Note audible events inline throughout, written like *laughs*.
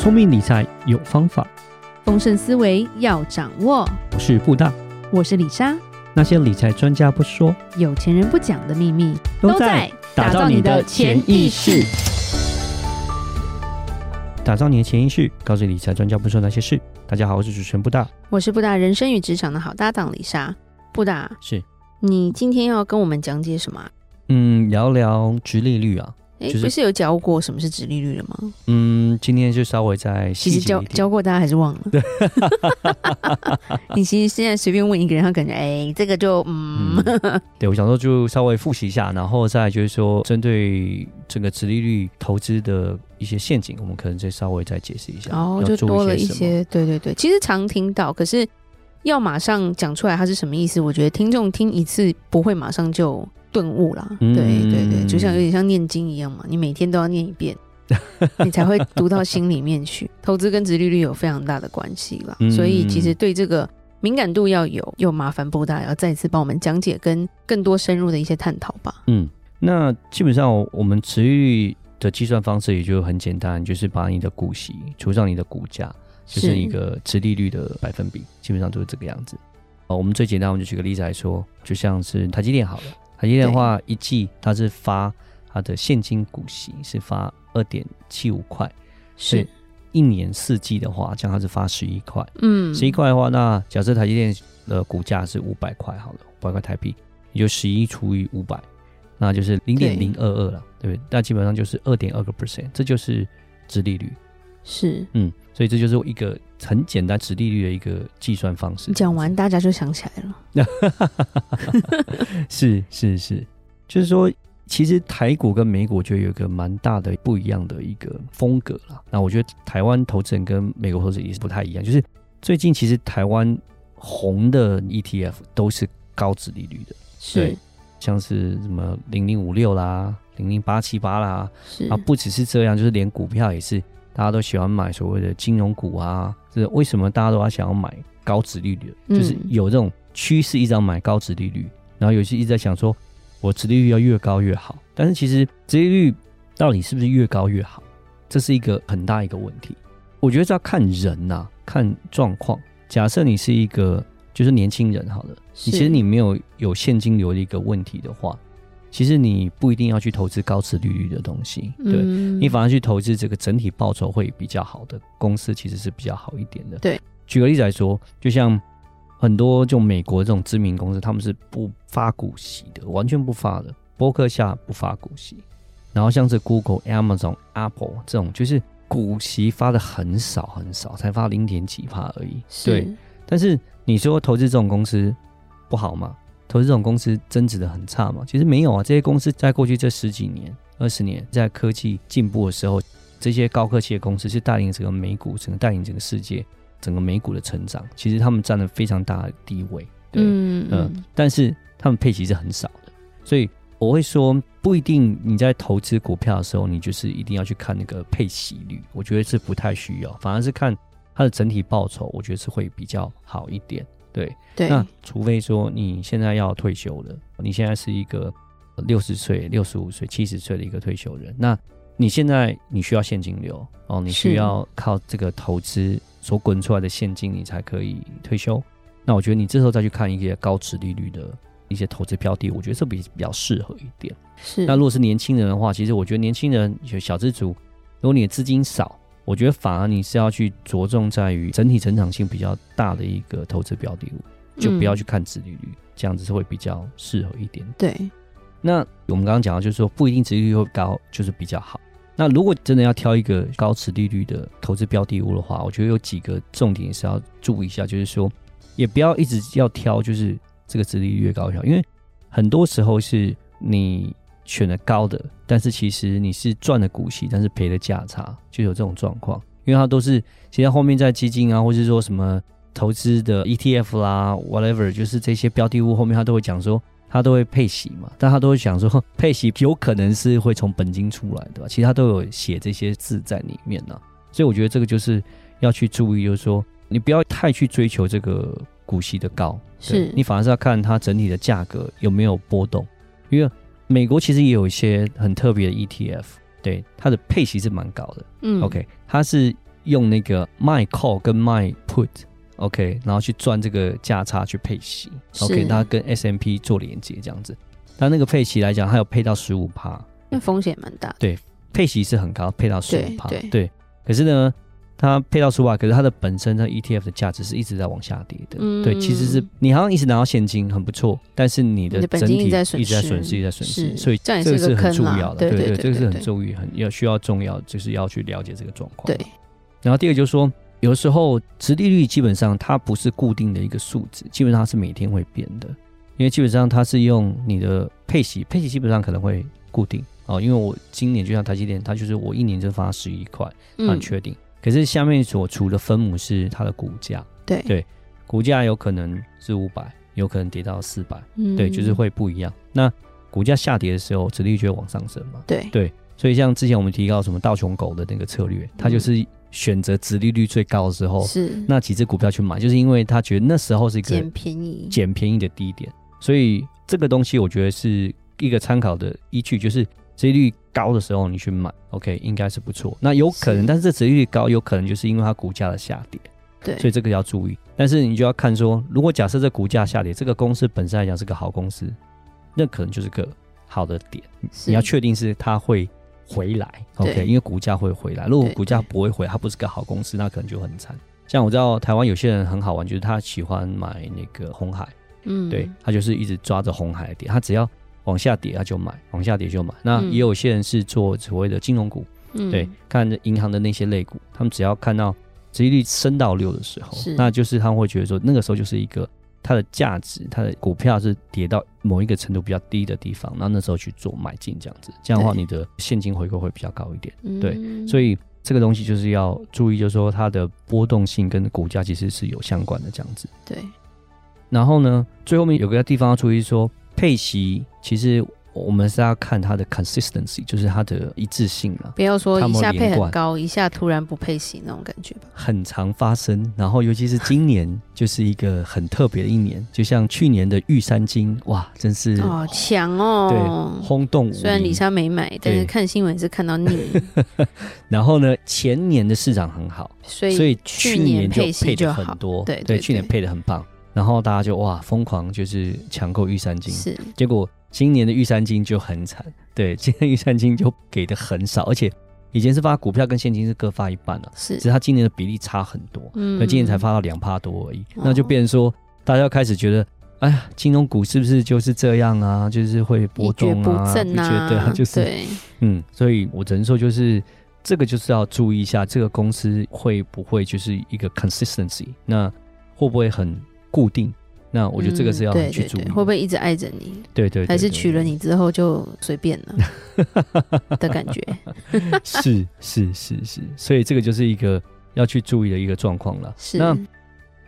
聪明理财有方法，丰盛思维要掌握。我是布大，我是李莎。那些理财专家不说，有钱人不讲的秘密，都在打造你的潜意识。打造你的潜意识，告诉理财专家不说那些事。大家好，我是主持人布大，我是布大人生与职场的好搭档李莎。布大，是你今天要跟我们讲解什么？嗯，聊聊直利率啊。哎、就是，不是有教过什么是直利率的吗？嗯，今天就稍微再。其实教教过，大家还是忘了。对，*laughs* *laughs* 你其实现在随便问一个人，他感觉哎，这个就嗯，嗯，对我想说就稍微复习一下，然后再就是说针对整个直利率投资的一些陷阱，我们可能再稍微再解释一下。哦，就多了一些，对对对，其实常听到，可是要马上讲出来它是什么意思，我觉得听众听一次不会马上就。顿悟啦，对对对，就像有点像念经一样嘛，你每天都要念一遍，*laughs* 你才会读到心里面去。投资跟殖利率有非常大的关系啦，所以其实对这个敏感度要有，又麻烦不大要再次帮我们讲解跟更多深入的一些探讨吧。嗯，那基本上我们殖利率的计算方式也就很简单，就是把你的股息除上你的股价，就是一个殖利率的百分比，基本上都是这个样子。哦，我们最简单，我们就举个例子来说，就像是台积电好了。台积电的话，一季它是发它的现金股息是发二点七五块，是一年四季的话，这样它是发十一块。嗯，十一块的话，那假设台积电的股价是五百块，好了，五百块台币，也就十一除以五百，那就是零点零二二了，对不对？那基本上就是二点二个 percent，这就是殖利率。是，嗯，所以这就是一个很简单殖利率的一个计算方式。讲完大家就想起来了。*laughs* 是是是，就是说，其实台股跟美股就有一个蛮大的不一样的一个风格啦。那我觉得台湾投资人跟美国投资人也是不太一样。就是最近其实台湾红的 ETF 都是高值利率的，是像是什么零零五六啦、零零八七八啦，是啊，不只是这样，就是连股票也是。大家都喜欢买所谓的金融股啊，这为什么大家都要想要买高殖利率？就是有这种趋势，一直要买高殖利率，然后有些一直在想说，我殖利率要越高越好。但是其实殖利率到底是不是越高越好？这是一个很大一个问题。我觉得这要看人呐、啊，看状况。假设你是一个就是年轻人，好了，你其实你没有有现金流的一个问题的话。其实你不一定要去投资高殖利率的东西，对、嗯、你反而去投资这个整体报酬会比较好的公司，其实是比较好一点的。对，举个例子来说，就像很多就美国这种知名公司，他们是不发股息的，完全不发的。博客下不发股息，然后像是 Google、Amazon、Apple 这种，就是股息发的很少很少，才发零点几帕而已。对，但是你说投资这种公司不好吗？投资这种公司增值的很差嘛？其实没有啊，这些公司在过去这十几年、二十年，在科技进步的时候，这些高科技的公司是带领整个美股、整个带领整个世界、整个美股的成长。其实他们占了非常大的地位，对，嗯但是他们配息是很少的，所以我会说，不一定你在投资股票的时候，你就是一定要去看那个配息率，我觉得是不太需要，反而是看它的整体报酬，我觉得是会比较好一点。对，对，那除非说你现在要退休了，你现在是一个六十岁、六十五岁、七十岁的一个退休人，那你现在你需要现金流哦，你需要靠这个投资所滚出来的现金，你才可以退休。那我觉得你这时候再去看一些高值利率的一些投资标的，我觉得这比比较适合一点。是，那如果是年轻人的话，其实我觉得年轻人有小资族，如果你的资金少。我觉得反而你是要去着重在于整体成长性比较大的一个投资标的物，就不要去看殖利率，嗯，这样子是会比较适合一点。对，那我们刚刚讲到，就是说不一定殖利率会高就是比较好。那如果真的要挑一个高殖利率的投资标的物的话，我觉得有几个重点是要注意一下，就是说也不要一直要挑，就是这个殖利率越高越好，因为很多时候是你。选了高的，但是其实你是赚了股息，但是赔了价差，就有这种状况。因为它都是，其实后面在基金啊，或是说什么投资的 ETF 啦，whatever，就是这些标的物后面，它都会讲说，它都会配息嘛，但它都会讲说，配息有可能是会从本金出来的，其实它都有写这些字在里面呢、啊。所以我觉得这个就是要去注意，就是说你不要太去追求这个股息的高，是你反而是要看它整体的价格有没有波动，因为。美国其实也有一些很特别的 ETF，对它的配息是蛮高的。嗯，OK，它是用那个卖 call 跟卖 put，OK，、okay, 然后去赚这个价差去配息，OK，它跟 S M P 做连接这样子。但那个配息来讲，它有配到十五趴，那风险蛮大。对，配息是很高，配到十五趴。对，可是呢，它配到十五趴，可是它的本身它 ETF 的价值是一直在往下跌的。嗯，对，其实是你好像一直拿到现金很不错，但是你的整体一直在损失，一直在损失。所以这个是很重要的。对对对，这个是很重要，很要需要重要，就是要去了解这个状况。对。然后第二个就是说，有时候殖利率基本上它不是固定的一个数值，基本上它是每天会变的。因为基本上它是用你的配息，配息基本上可能会固定哦。因为我今年就像台积电，它就是我一年就发十一块，很确定。嗯、可是下面所除的分母是它的股价，对。对，股价有可能是五百，有可能跌到四百，嗯，对，就是会不一样。那股价下跌的时候，殖利率就会往上升嘛，对。对。所以像之前我们提到什么道琼狗的那个策略，它就是选择殖利率最高的时候，是。那几只股票去买，就是因为他觉得那时候是一个捡便宜、捡便宜的低点。所以这个东西我觉得是一个参考的依据，就是殖利率高的时候你去买，OK，应该是不错。那有可能，是但是这殖利率高有可能就是因为它股价的下跌，对，所以这个要注意。但是你就要看说，如果假设这股价下跌，这个公司本身来讲是个好公司，那可能就是个好的点。你要确定是它会回来，OK，因为股价会回来。如果股价不会回来，它不是个好公司，那可能就很惨。像我知道台湾有些人很好玩，就是他喜欢买那个红海。嗯，对，他就是一直抓着红海点，他只要往下跌他就买，往下跌就买。那也有些人是做所谓的金融股，嗯，对，看银行的那些类股，他们只要看到殖利率升到六的时候，那就是他们会觉得说，那个时候就是一个它的价值，它的股票是跌到某一个程度比较低的地方，那那时候去做买进这样子，这样的话你的现金回购会比较高一点。对，对，所以这个东西就是要注意，就是说它的波动性跟股价其实是有相关的这样子。对。然后呢，最后面有个地方要注意说，配息其实我们是要看它的 consistency，就是它的一致性了。不要说一下配很高，一下突然不配息那种感觉吧。很常发生，然后尤其是今年就是一个很特别的一年，就像去年的玉山金，哇，真是哦强哦，对，轰动。虽然李莎没买，但是看新闻是看到腻。*laughs* 然后呢，前年的市场很好，所以所以去年就配的很多，对对，去年配的很棒。然后大家就哇疯狂就是抢购玉山金，是结果今年的玉山金就很惨，对，*laughs* 今年玉山金就给的很少，而且以前是发股票跟现金是各发一半了，是，只是他今年的比例差很多，嗯，那今年才发到两趴多而已，哦、那就变成说大家要开始觉得，哎呀，金融股是不是就是这样啊？就是会波动啊？不觉得、啊、*laughs* 就是对嗯，所以我只能说就是这个就是要注意一下，这个公司会不会就是一个 consistency，那会不会很？固定，那我觉得这个是要去注意，会不会一直爱着你？对对，还是娶了你之后就随便了 *laughs* 的感觉？是是是是，所以这个就是一个要去注意的一个状况了。是，那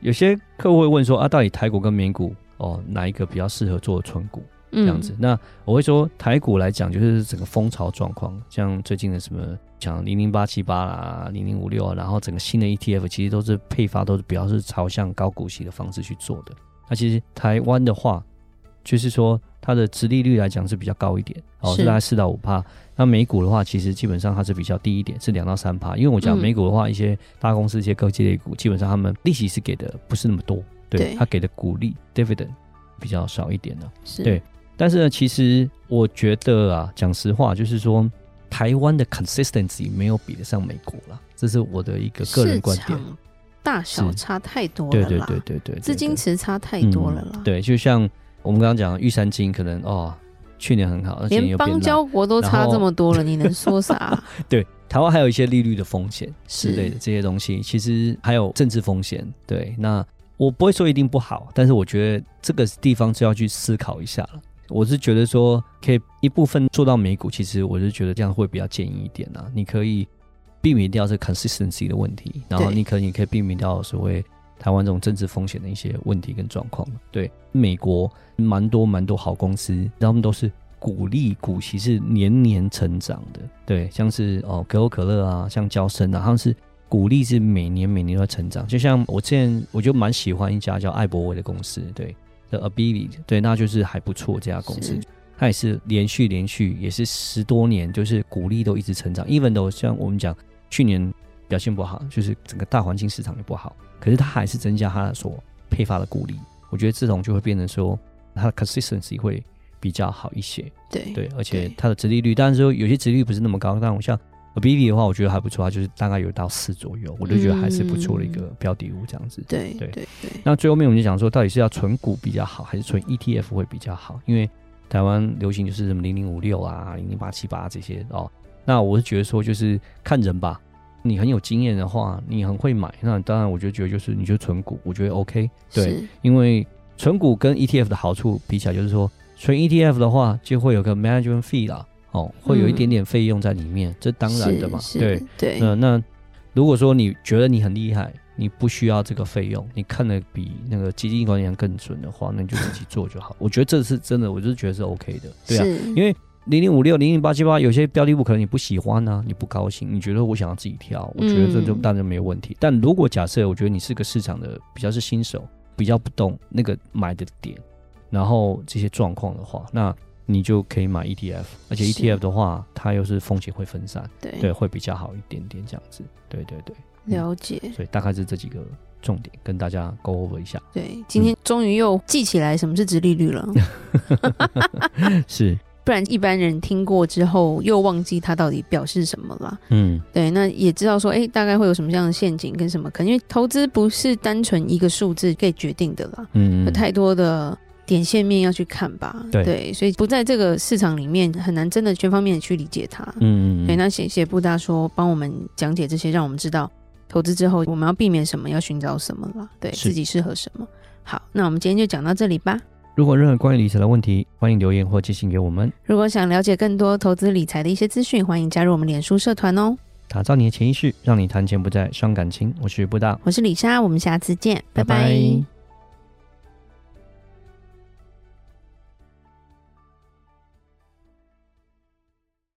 有些客户会问说啊，到底台股跟美股哦，哪一个比较适合做存股？这样子，嗯、那我会说台股来讲，就是整个风潮状况，像最近的什么像零零八七八啦、零零五六啊，然后整个新的 ETF 其实都是配发都是比较是朝向高股息的方式去做的。那其实台湾的话，就是说它的殖利率来讲是比较高一点，哦，是大概四到五趴。那美股的话，其实基本上它是比较低一点，是两到三趴。因为我讲美股的话，一些大公司、一些科技类股，基本上他们利息是给的不是那么多，对，他给的股利 dividend 比较少一点的，是对。但是呢，其实我觉得啊，讲实话，就是说台湾的 consistency 没有比得上美国了，这是我的一个个人观点。大小差太多了，对对对对对，资金池差太多了啦。嗯、对，就像我们刚刚讲玉山金，可能哦，去年很好，连邦交国都差这么多了，你能说啥？*laughs* 对，台湾还有一些利率的风险之类的这些东西，其实还有政治风险。对，那我不会说一定不好，但是我觉得这个地方就要去思考一下了。我是觉得说，可以一部分做到美股，其实我是觉得这样会比较建议一点啊。你可以避免掉这 consistency 的问题，然后你可以你可以避免掉所谓台湾这种政治风险的一些问题跟状况。对，美国蛮多蛮多好公司，他们都是鼓励股息是年年成长的。对，像是哦可口可乐啊，像娇生啊，他们是鼓励是每年每年都在成长。就像我之前我就蛮喜欢一家叫艾伯威的公司，对。的 Ability 对，那就是还不错。这家公司，它也是连续连续也是十多年，就是股利都一直成长。Even 都像我们讲，去年表现不好，就是整个大环境市场也不好，可是它还是增加它所配发的股利。我觉得这种就会变成说，它的 consistency 会比较好一些。对对，而且它的殖利率，当然说有些殖利率不是那么高，但我像 Abivi 的话，我觉得还不错，它就是大概有到四左右，我就觉得还是不错的一个标的物这样子。嗯、对对对对。那最后面我们就讲说，到底是要存股比较好，还是存 ETF 会比较好？因为台湾流行就是什么零零五六啊、零零八七八这些哦。那我是觉得说，就是看人吧。你很有经验的话，你很会买，那当然我就觉得就是你就存股，我觉得 OK。对，因为存股跟 ETF 的好处比起来，就是说存 ETF 的话就会有个 management fee 啦，哦，会有一点点费用在里面，嗯、这当然的嘛。对对。那那如果说你觉得你很厉害，你不需要这个费用，你看得比那个基金管理员更准的话，那你就自己做就好。*laughs* 我觉得这是真的，我就是觉得是 OK 的。对啊，因为。零零五六零零八七八，有些标的物可能你不喜欢呢、啊，你不高兴，你觉得我想要自己挑，我觉得这就当然没有问题。嗯、但如果假设我觉得你是个市场的比较是新手，比较不懂那个买的点，然后这些状况的话，那你就可以买 ETF，而且 ETF 的话，它又是风险会分散，对对，会比较好一点点这样子。对对对，了解、嗯。所以大概是这几个重点跟大家 go over 一下。对，今天终于又记起来什么是殖利率了。*laughs* 是。不然一般人听过之后又忘记它到底表示什么了。嗯，对，那也知道说，哎、欸，大概会有什么样的陷阱跟什么？可能因为投资不是单纯一个数字可以决定的啦。嗯，有太多的点线面要去看吧。对，对，所以不在这个市场里面很难真的全方面的去理解它。嗯嗯。对，那谢谢布大说帮我们讲解这些，让我们知道投资之后我们要避免什么，要寻找什么了。对自己适合什么。好，那我们今天就讲到这里吧。如果任何关于理财的问题，欢迎留言或寄信给我们。如果想了解更多投资理财的一些资讯，欢迎加入我们脸书社团哦。打造你的潜意识，让你谈钱不再伤感情。我是布大，我是李莎，我们下次见，拜拜。拜拜。